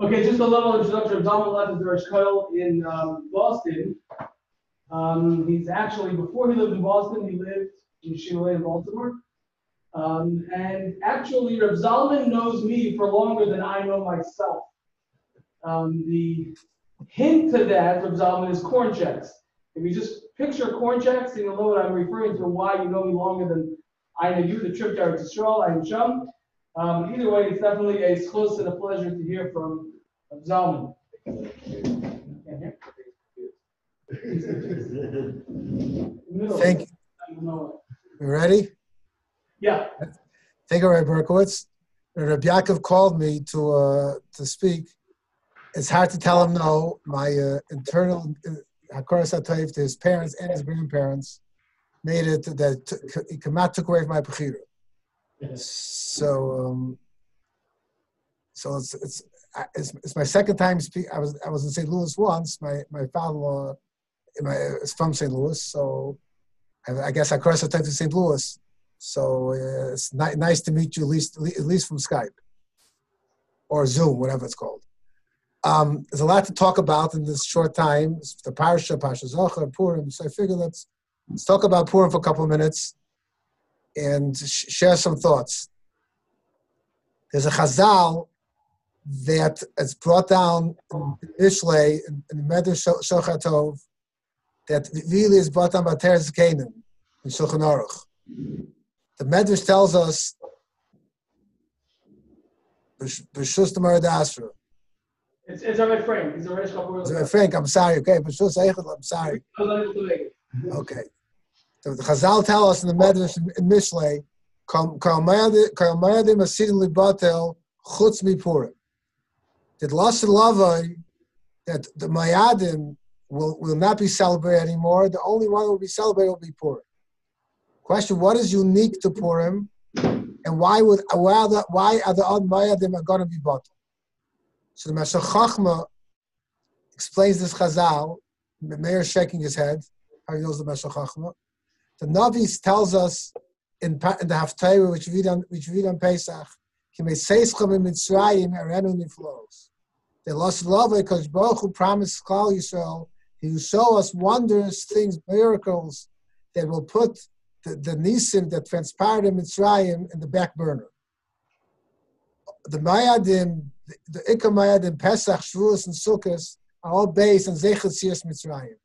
Okay, just a little introduction. Zalman left the Derish Koil in um, Boston. Um, he's actually, before he lived in Boston, he lived in Yeshiva in Baltimore. Um, and actually, Reb Zalman knows me for longer than I know myself. Um, the hint to that, Reb Zalman, is corn checks. If you just picture corn checks, you'll know what I'm referring to, why you know me longer than I know you, the trip to Eretz Yisrael, I am Shum. Um, either way, it's definitely a close and a pleasure to hear from Zalman. Thank you. You ready? Yeah. Thank you, Rabbi Berkowitz. Rabbi Yaakov called me to uh, to speak. It's hard to tell him no. My uh, internal Hakoras uh, to his parents and his grandparents made it that he Kamat took away from my Bechira. So, um, so it's, it's it's, it's my second time speak. I was I was in St. Louis once. My my father-in-law is from St. Louis, so I, I guess I crossed the time to St. Louis. So uh, it's ni- nice to meet you at least at least from Skype or Zoom, whatever it's called. Um, there's a lot to talk about in this short time. It's the Parsha, Parsha Zachor, Purim. So I figure let's let's talk about Purim for a couple of minutes and sh- share some thoughts. There's a Chazal that is brought down in Mishlei, in, Medrash Shochatov, that really is brought down by Teres Canaan in Shulchan Aruch. The Medrash tells us, B'shus Tamar Asra. It's, it's a Frank. It's Frank, I'm sorry, okay? B'shus Eichel, I'm sorry. Okay. The, the Chazal tell us in the Medrash in Mishlei, Kal Mayadim Asidim Libatel Chutz Mipurim. That Lashon Lavai, that the Mayadim will, will not be celebrated anymore. The only one that will be celebrated will be Purim. Question: What is unique to Purim, and why would why are the, why are the odd Mayadim are going to be bottled? So the Meshach Chachma explains this Chazal. The mayor shaking his head. How he knows the Meshach Chachma. The Navi tells us in, in the Haftarah, which we read on which we read on Pesach, flows. They lost love because Baruch Hu promised Klal Yisrael he will show us wondrous things, miracles that will put the, the nisim that transpired in Mitzrayim in the back burner. The Mayadim, the, the Ikka Mayadim, Pesach, Shavuos, and Sukkot are all based on Zechat Siyas Mitzrayim.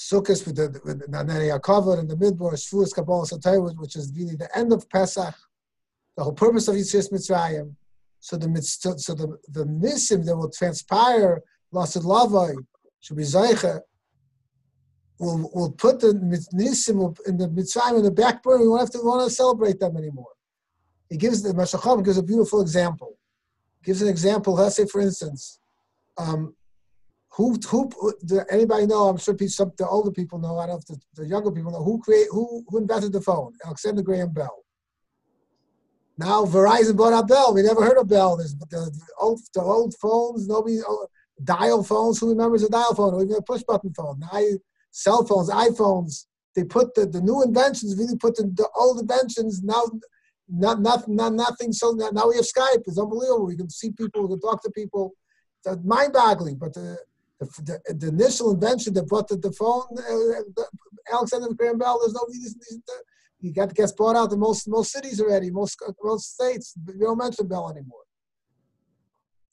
Sukkot with the with Yaakov and the Midbar, Shavuos, Kabbalah, Satayr, which is really the end of Pesach, the whole purpose of Yetzias Mitzrayim. So the so the the nisim that will transpire Lasid Lavai should be Zaycha. We'll, we'll put the nisim in the Mitzrayim in the back burner. We won't have to want to celebrate them anymore. He gives the Mashacham gives a beautiful example. Gives an example. Let's say, for instance, um, who who anybody know? I'm sure some the older people know. I don't know if the, the younger people know who create who who invented the phone. Alexander Graham Bell. Now Verizon bought out Bell. We never heard of Bell. There's the, the old the old phones. Nobody oh, dial phones. Who remembers a dial phone? Or even a push button phone. Now cell phones, iPhones. They put the, the new inventions really put the, the old inventions now. Not, not, not nothing. So now we have Skype. It's unbelievable. We can see people. We can talk to people. It's mind-boggling. But the, the, the, the, initial invention that brought the, the phone, uh, Alexander Graham Bell. There's no reason. You got get bought out in most most cities already. Most most states. You don't mention Bell anymore.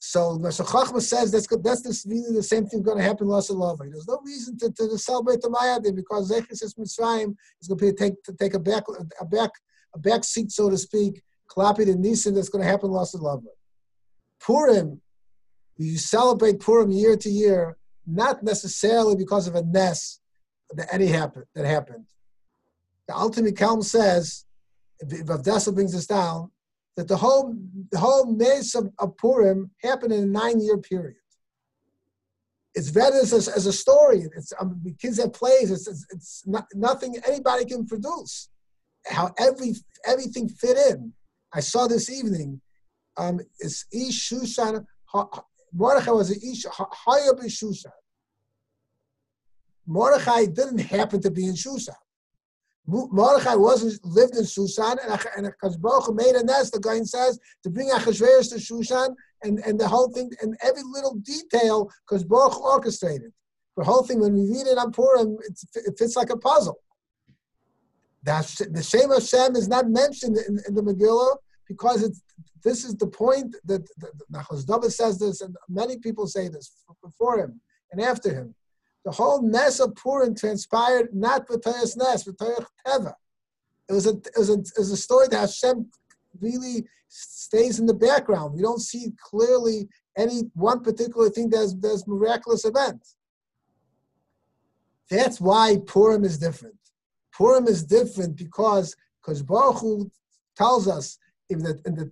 So Moshe Chachma says that's that's this, really the same thing going to happen in Lasa There's no reason to, to, to celebrate the Mayadim because Zechis Mitzrayim is going to take to take a back a back a back seat, so to speak. Klapi the Nisan that's going to happen in Lasa Purim, you celebrate Purim year to year, not necessarily because of a ness that any happened that happened. The ultimate Kelm says, if, Avdessa brings us down, that the whole the whole maze of, of Purim happened in a nine year period. It's read as a, as a story. It's um, kids have plays. It's, it's, it's not, nothing anybody can produce. How every everything fit in. I saw this evening. Um, it's Ish Shushan. Mordechai was an Ish Hayab Shushan. Mordechai didn't happen to be in Shushan. Mordechai wasn't lived in Shushan, and and Baruch made a nest. The guy says to bring Achashverosh to Shushan, and and the whole thing, and every little detail, because Baruch orchestrated the whole thing. When we read it on Purim, it fits like a puzzle. That's The, Shem Hashem is not mentioned in, in the Megillah because it's this is the point that Nachos says this, and many people say this before him and after him. The whole Ness of Purim transpired not with Toyas Ness, with Toyach Teva. It was, a, it, was a, it was a story that Hashem really stays in the background. We don't see clearly any one particular thing that's, that's miraculous event. That's why Purim is different. Purim is different because because Baruch Hu tells us in the, in the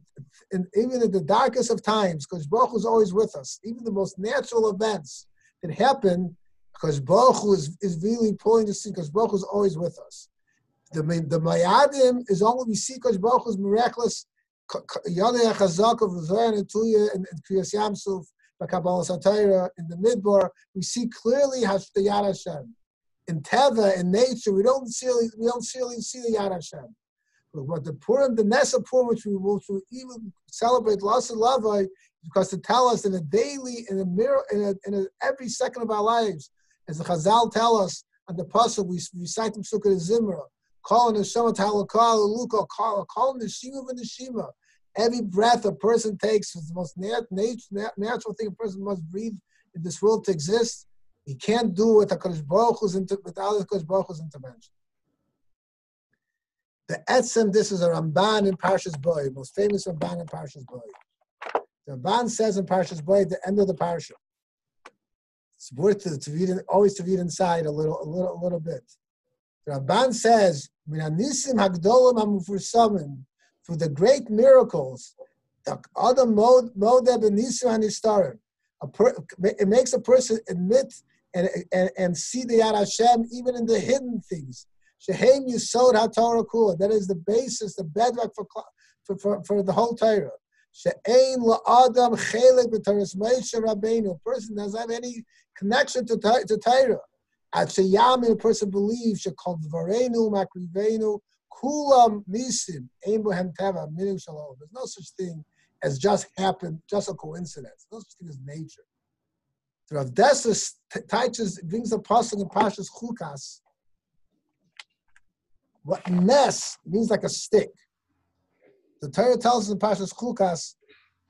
in, even in the darkest of times, because Baruch is always with us. Even the most natural events that happen, because Baruch is, is really pulling the scene, because Baruch is always with us. The, the Mayadim is only we see because Baruch is miraculous. Chazak of Zoyan and Tuya and Kriyas Yamsuf, Kabbalah in the Midbar, we see clearly Yad Hashem. In Teva, in nature, we don't see we don't see, see the Yad Hashem. But the Purim, the Nessa Purim, which we will even celebrate Las and Lavai, because to tell us in a daily, in a mirror, in, a, in a, every second of our lives, as the Chazal tell us on the pasuk, we recite the Sukkah Zimra, calling the Shema Talakal, Luka, calling the Shima and the Shima. Every breath a person takes is the most nat- nat- natural thing a person must breathe in this world to exist. He can't do it without Hakadosh Baruch Hu's intervention. The Etzem, this is a Ramban in Parshas Boy, most famous Ramban in Parshas Boy. The Ramban says in Parshas Boy, the end of the parsha. It's worth to, to read, always to read inside a little, a little, a little bit. The Ramban says. Through the great miracles, mode, mode it makes a person admit and, and, and see the Yad Hashem even in the hidden things. Shehem Yisod HaTorah Kula. That is the basis, the bedrock for, for, for, for the whole Torah. She'ein la'adam chelik b'Torahs Moshe Rabbeinu. A person doesn't have any connection to, to Torah. At Sheyami, a person believes, she'kol dvarenu makrivenu kulam nisim ein bohem teva minim shalom. There's no such thing as just happened, just a coincidence. No such thing as nature. The Rav Dessler teaches, brings a passage in Pashas Chukas. What mess means like a stick. The Torah tells us in Pashas Chukas,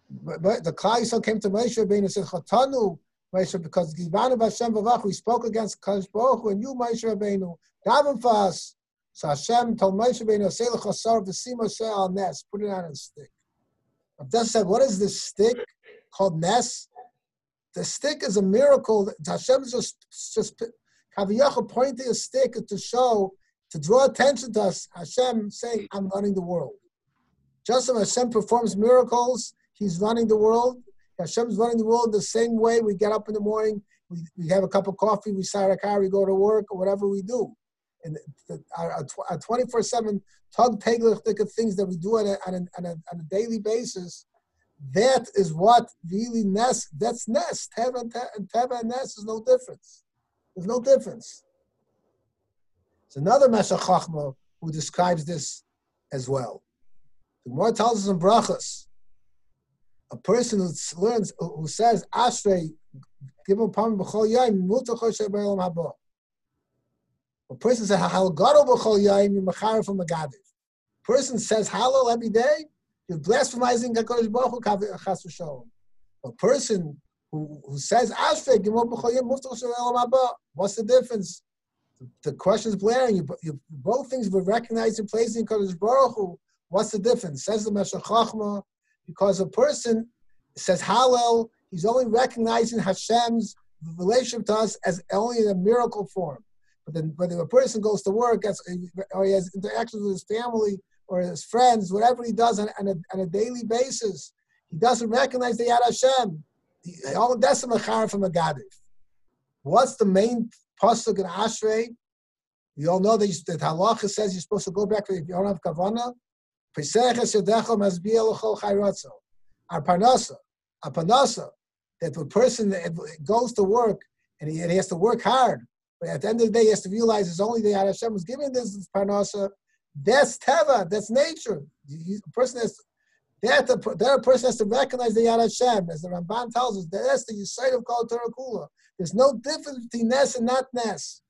the Klal Yisrael came to Moshe Rabbeinu and said, Chatanu, Moshe, because Givanu Hashem Bavach, we spoke against Kadosh Baruch Hu, and you, Moshe Rabbeinu, daven for us. So Hashem told Moshe Rabbeinu, say l'chasar v'sim Moshe al nes, put it on a stick. Abdel said, what is this stick called nes? The stick is a miracle. Hashem just just Kaviyachah pointing a stick to show to draw attention to us. Hashem saying, "I'm running the world." Just as Hashem performs miracles, He's running the world. Hashem's running the world the same way. We get up in the morning, we, we have a cup of coffee, we start a car, we go to work, or whatever we do. And the, our, our 24-7 tug of things that we do on a, on, a, on, a, on a daily basis that is what really Ness, that's Ness. Teva and, Teva and Ness is no difference. There's no difference. It's another Meshach Chachma who describes this as well. The Gemara tells us in Brachas, a person who learns, who says, Ashrei, give him palm b'chol haba. A person says, Hal gado b'chol yaim, you're from a Person says Hallel every day, you're blasphemizing HaKadosh Baruch Hu chas v'sholom. A person who, who says Ashrei Gimel B'choyim Muftach Shalom What's the difference? The, the question is blaring. You, you both things were recognized and placed in Kadosh Baruch Hu. What's the difference? Says the Meshach Chachma, because a person says Hallel, he's only recognizing Hashem's relationship to us as only in a miracle form. But then, whether a person goes to work, or he has interactions with his family, or his friends, whatever he does on, on, a, on a daily basis, he doesn't recognize the Yad Hashem. All that's a mechar from a gadif. What's the main pasuk in Ashrei? You all know that, that halacha says you're supposed to go back if you don't have kavana. Our parnasa, our parnasa, that the person that goes to work and he, and he has to work hard, But at the end of the day, he has to realize it's only the Hashem who's giving this parnasa. That's teva. That's nature. The person has that the that a person has to recognize the Yad Hashem, as the Ramban tells us. That's the Yisrael of Kol Torah Kula. There's no difference between Nes and not Ness.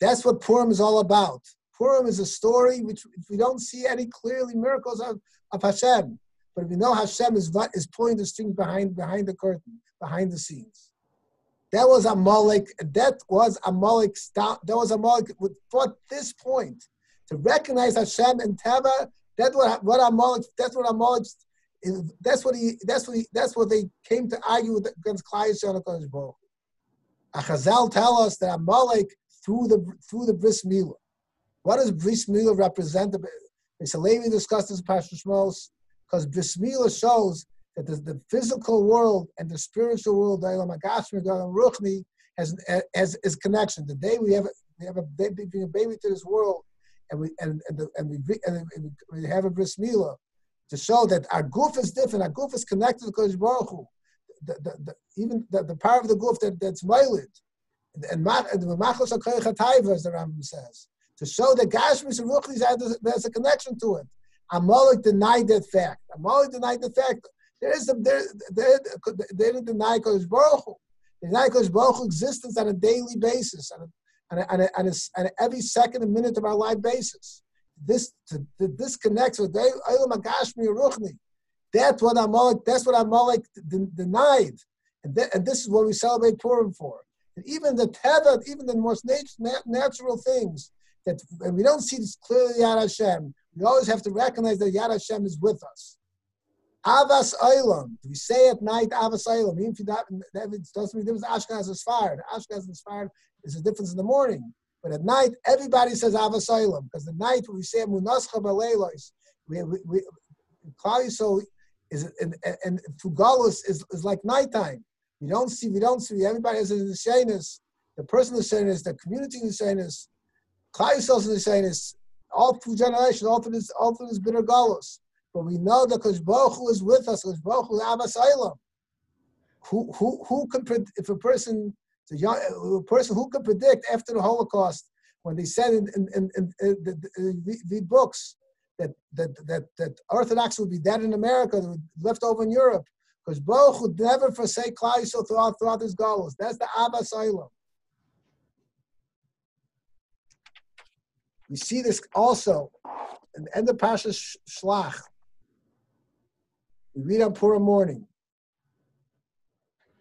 That's what Purim is all about. Purim is a story which we don't see any clearly miracles of, of Hashem. But if we know Hashem is is pulling the strings behind behind the curtain, behind the scenes. That was Amalek. That was Amalek. That was Amalek. Fought this point to recognize Hashem and Teva. That's what what Amalek. That's what Amalek. That's what he. That's what he. That's what they came to argue against Klal Yisrael. Achazal tell us that Amalek through the through the bris milah. What does bris milah represent? Levi discussed this Parshas Shmos because bris milah shows that the, the, physical world and the spiritual world, Ruchni, has, has is connection. The day we have we have a baby, a baby to this world, and we and and, the, and we and we have a bris milah to show that our goof is different. Our goof is connected to Kodesh Baruch Hu. The, the, the, even the, the power of the goof that, that's violent, and the machos as the Rambam says, to show that Gashmis and there's a connection to it. Amalek denied that fact. Amalek denied the fact. There is a, there, there, they didn't deny Kodesh Baruch Hu. They deny Kodesh Baruch Hu existence on a daily basis, on, a, on, a, on, a, on, on every second and minute of our life basis. This to, to disconnects with Eilam Agashmi Ruchni. That's what Amalek. That's what Amalek denied, and, th- and this is what we celebrate Purim for. And even the tether, even the most nat- natural things that we don't see this clearly Yad Hashem. We always have to recognize that Yad Hashem is with us. Avas Eilam. We say at night Avas Eilam. Even if that, that doesn't mean difference. Ashkenaz is fired. Ashkenaz is fired is a difference in the morning. But at night, everybody says Avas Eilam because the night when we say Munascha Baleilos, we we, we so is and, and Fugalus is, is like nighttime. We don't see. We don't see. Everybody is in the shayness. The person in the shayness, the community in the shayness, Klal Yisrael in the shayness. All through generations, all through this, all through this bitter galus. But we know that because Baruch is with us, because Baruch Hu Abbas Who, who, who can, if a person, a, young, a person who can predict after the Holocaust, when they said in, in, in, in, in the, the, the, books that, that, that, that Orthodox would be dead in America, left over in Europe, because Baruch would never forsake Klal Yisrael throughout, throughout his goals. That's the Abba Abbas We see this also in the end of Pasha Shlach. We read on Purim morning.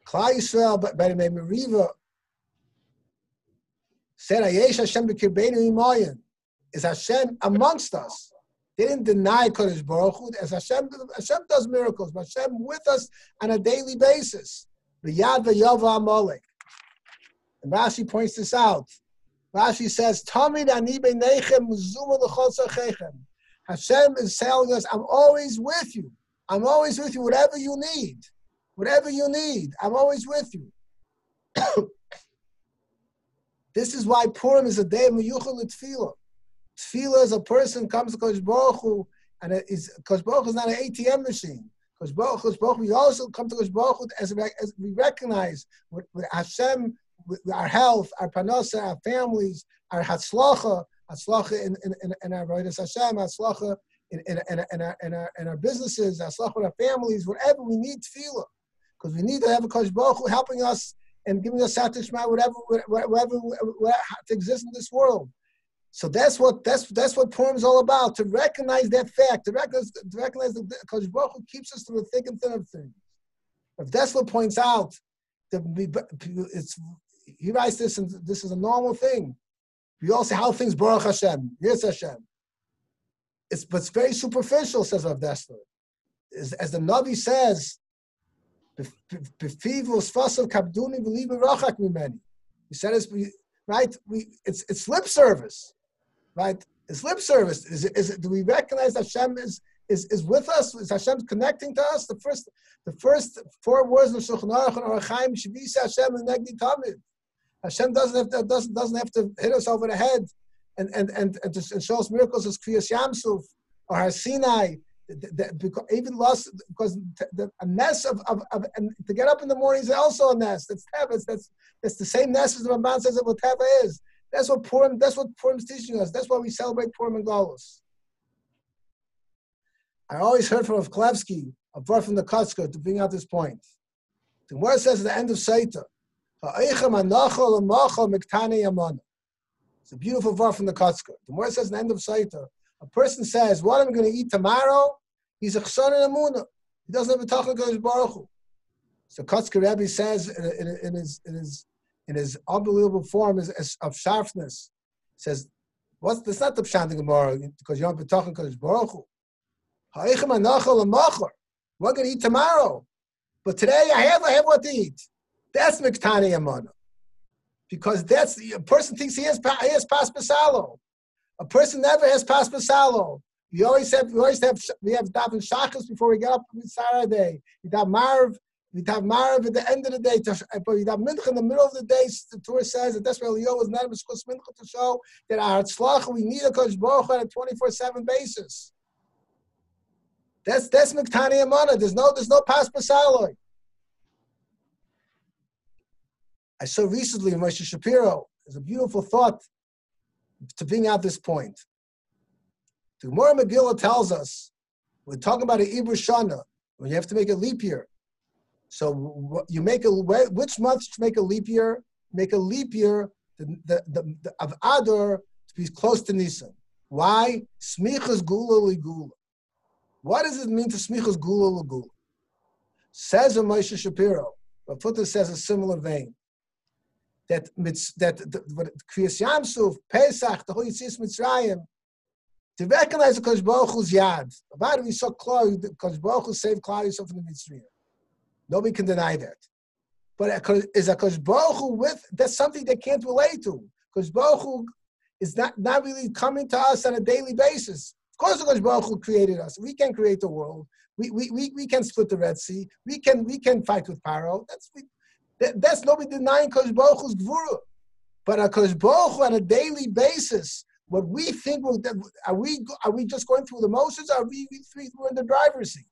Klal Yisrael, by the name of Riva, said, Ayesh Hashem b'kirbeinu imayin. Is Hashem amongst us? They didn't deny Kodesh Baruch Hu. As Hashem, Hashem does miracles, but Hashem with us on a daily basis. V'yad v'yova amalek. And Rashi points this out. Rashi says, Tamid ani b'nechem zuma l'chol Hashem is telling us, I'm always with you. I'm always with you, whatever you need. Whatever you need, I'm always with you. this is why Purim is a day of Meyuchel Tefillah. Tefillah is a person comes to Kosh Baruch Hu, and it is Kosh Baruch Hu is not an ATM machine. Kosh Baruch Hu, Baruch we also come to Kosh Baruch Hu as, as we recognize with, with Hashem, with our health, our panasa, our families, our hatzlacha, hatzlacha in, in, in, in our Vodas Hashem, hatzlacha in, in, in, in, our, in, our, in our businesses, hatzlacha with our families, whatever we need tefillah. Because we need to have a Kosh Baruch Hu helping us and giving us satishma, whatever, whatever, whatever, whatever to exist in this world. So that's what that's that's what Purim is all about. To recognize that fact, to recognize, to recognize that Kodesh Baruch Hu keeps us through the thick and thin of things. If points out that we, it's he writes this, and this is a normal thing. We all say how things Baruch Hashem, yes Hashem. It's but it's very superficial, says Rav Dessler. As, as the Navi says. He said it's right. We it's it's lip service right? It's lip service. Is it, is it, do we recognize Hashem is, is, is with us? Is Hashem connecting to us? The first, the first four words of Shulchan Aruch and Arachaim Shavisa Hashem and Negdi Tamid. Hashem doesn't have to, doesn't, doesn't have to hit us over the head and, and, and, and, to, and show us miracles as Kriyas Yamsuf or Har Sinai the, the, because even lost because the, a nest of, of, of and to get up in the morning is also a nest. That's teva. That's that's the same nest as the Ramban says that what teva is. That's what Purim. That's what Purim is teaching us. That's why we celebrate Purim and Galus. I always heard from Klevsky, a word from the Kotzker, to bring out this point. The word says at the end of Saita, it's a beautiful verse from the Kotzker. The word says at the end of Saita, a person says, What am I going to eat tomorrow? He's a chson and amuna. He doesn't have a tachlik of Baruch Hu. So Kotzker Rebbe says in, in, in, his, in, his, in his unbelievable form is of sharpness, says, What's that's not the pshat in Gemara because you don't have talking because Baruch Hu. We're going to eat tomorrow, but today I have I have what to eat. That's miktani amana, because that's a person thinks he has he has pas pasalo. A person never has pas pasalo. We always have we always have we have daven shachas before we get up on Saturday. We have marv. We have marv at the end of the day. Uh, but we have mincha in the middle of the day. The Torah says that that's why Leo was not a mincha to show that our tzlach we need a kosh baruch on a twenty four seven basis. That's that's Miktani Amana. There's no there's no pas pasaloi. I saw recently in Moshe Shapiro, there's a beautiful thought to bring out this point. The Gemara Megillah tells us, we're talking about an Ibr Shana, when you have to make a leap year. So you make a, which month to make a leap year? Make a leap year the, the, the, the of Adar to be close to Nisan. Why? Smichas gula ligula. What does it mean to smichas gula l'gula? Says a Moshe Shapiro, but Futter says a similar vein. That that what Kriyas Yamsuf, Pesach, the whole Yitzis Mitzrayim, to recognize the Kosh Baruch Hu's yad. About we saw clearly the Kosh Baruch Hu saved Klal Yisrael from the Mitzrayim. Nobody can deny that. But is a Baruch Hu with that's something they can't relate to. Kosh Baruch Hu is not not really coming to us on a daily basis. Of course, the Baruch Hu created us. We can create the world. We, we, we, we can split the Red Sea. We can we can fight with Paro. That's we, that, that's nobody denying Kosh Baruch Hu's gvura. But a Kosh Baruch Hu on a daily basis, what we think will are we are we just going through the motions? Or are we we're in the driver's seat?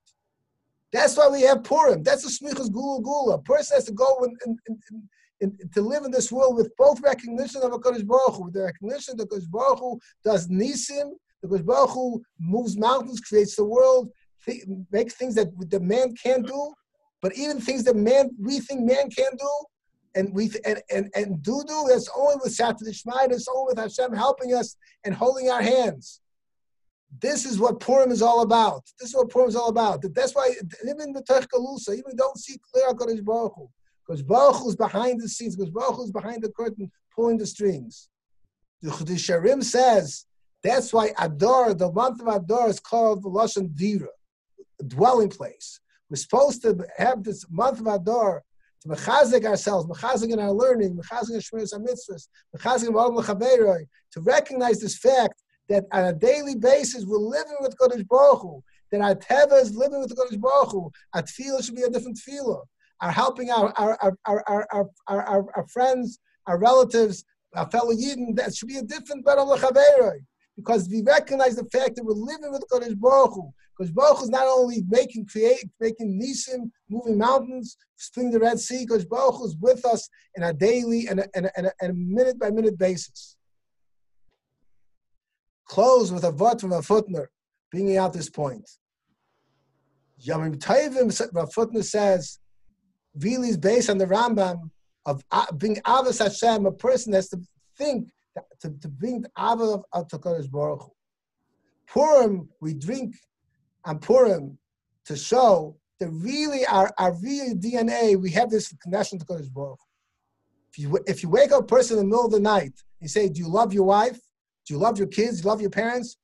That's why we have Purim. That's the smichas gula gula. A person has to go and, and, and, and, to live in this world with both recognition of a Kodesh Baruch Hu, with the recognition that Kodesh Baruch Hu does nisim because Baruch Hu moves mountains, creates the world, th- makes things that the man can't do, but even things that man we think man can do, and we th- and, and and do do that's only with Satan Shmai, it's only with Hashem helping us and holding our hands. This is what Purim is all about. This is what Purim is all about. That's why even the Galusa, even don't see clear Hakadosh Baruch Hu, because Baruch is behind the scenes, because Baruch is behind the curtain, pulling the strings. The Sharim says that's why Adar, the month of Adar, is called the Lashon Dira, dwelling place. We're supposed to have this month of Adar to mechazik ourselves, mechazik in our learning, mechazik in Shmiras mitzvahs, mechazik in Adam to recognize this fact that on a daily basis we're living with Kodesh Baruch Hu, that our teva is living with Kodesh Baruch Hu. Our tefillah should be a different tefillah. Our helping our our our our our, our, our, friends, our relatives, our fellow Yidden, that should be a different Baruch because we recognize the fact that we're living with Kodesh Baruch Hu. Because Baruch Hu is not only making create, making nisim, moving mountains, spring the Red Sea. Because Baruch Hu is with us in a daily and a, and a, and a minute by minute basis. Close with a vot from a footner, bringing out this point. Yamim Taivim, Footner says, really is based on the Rambam of uh, being Avos Hashem. A person has to think to, to bring the Ava of Kodesh Baruch Hu. Purim, we drink on Purim to show that really our, our real DNA, we have this connection to Kodesh Baruch. If you, if you wake up a person in the middle of the night and say, Do you love your wife? Do you love your kids? Do you love your parents?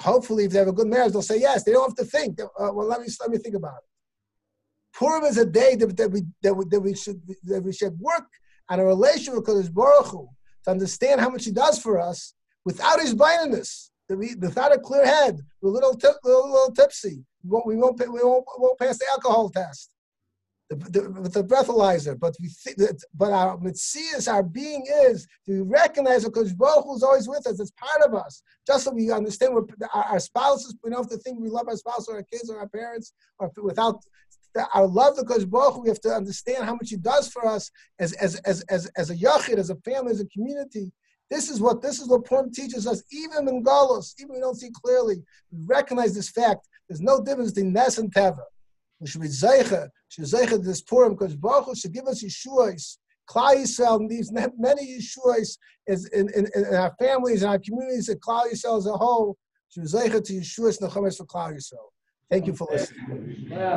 Hopefully, if they have a good marriage, they'll say yes. They don't have to think. Uh, well, let me let me think about it. Purim is a day that, that we that we, that we should that we should work on a relationship with Kodesh Baruch Hu to understand how much he does for us without his blindness, without a clear head, we're a little, little, little tipsy. We won't, we, won't, we won't pass the alcohol test. The, the, with the breathalyzer, but we that, but our mitzias, our being is to recognize because Baruch is always with us. It's part of us. Just so we understand our, our spouses, we don't have to think we love our spouse or our kids or our parents, or without our love because Baruch we have to understand how much He does for us as as as as, as a yachid, as a family, as a community. This is what this is what Purim teaches us, even in Golos, even we don't see clearly. We recognize this fact. There's no difference between Nes and Teva. We should be Zeicha, should Zeicha this Purim, because Baruch should give us Yeshuas, Klal Yisrael, these many Yeshuas in, in, in, our families and our communities, and Klal Yisrael as a whole. Should Zeicha to Yeshuas Nechomes for Klal Yisrael. Thank you for listening. Yeah.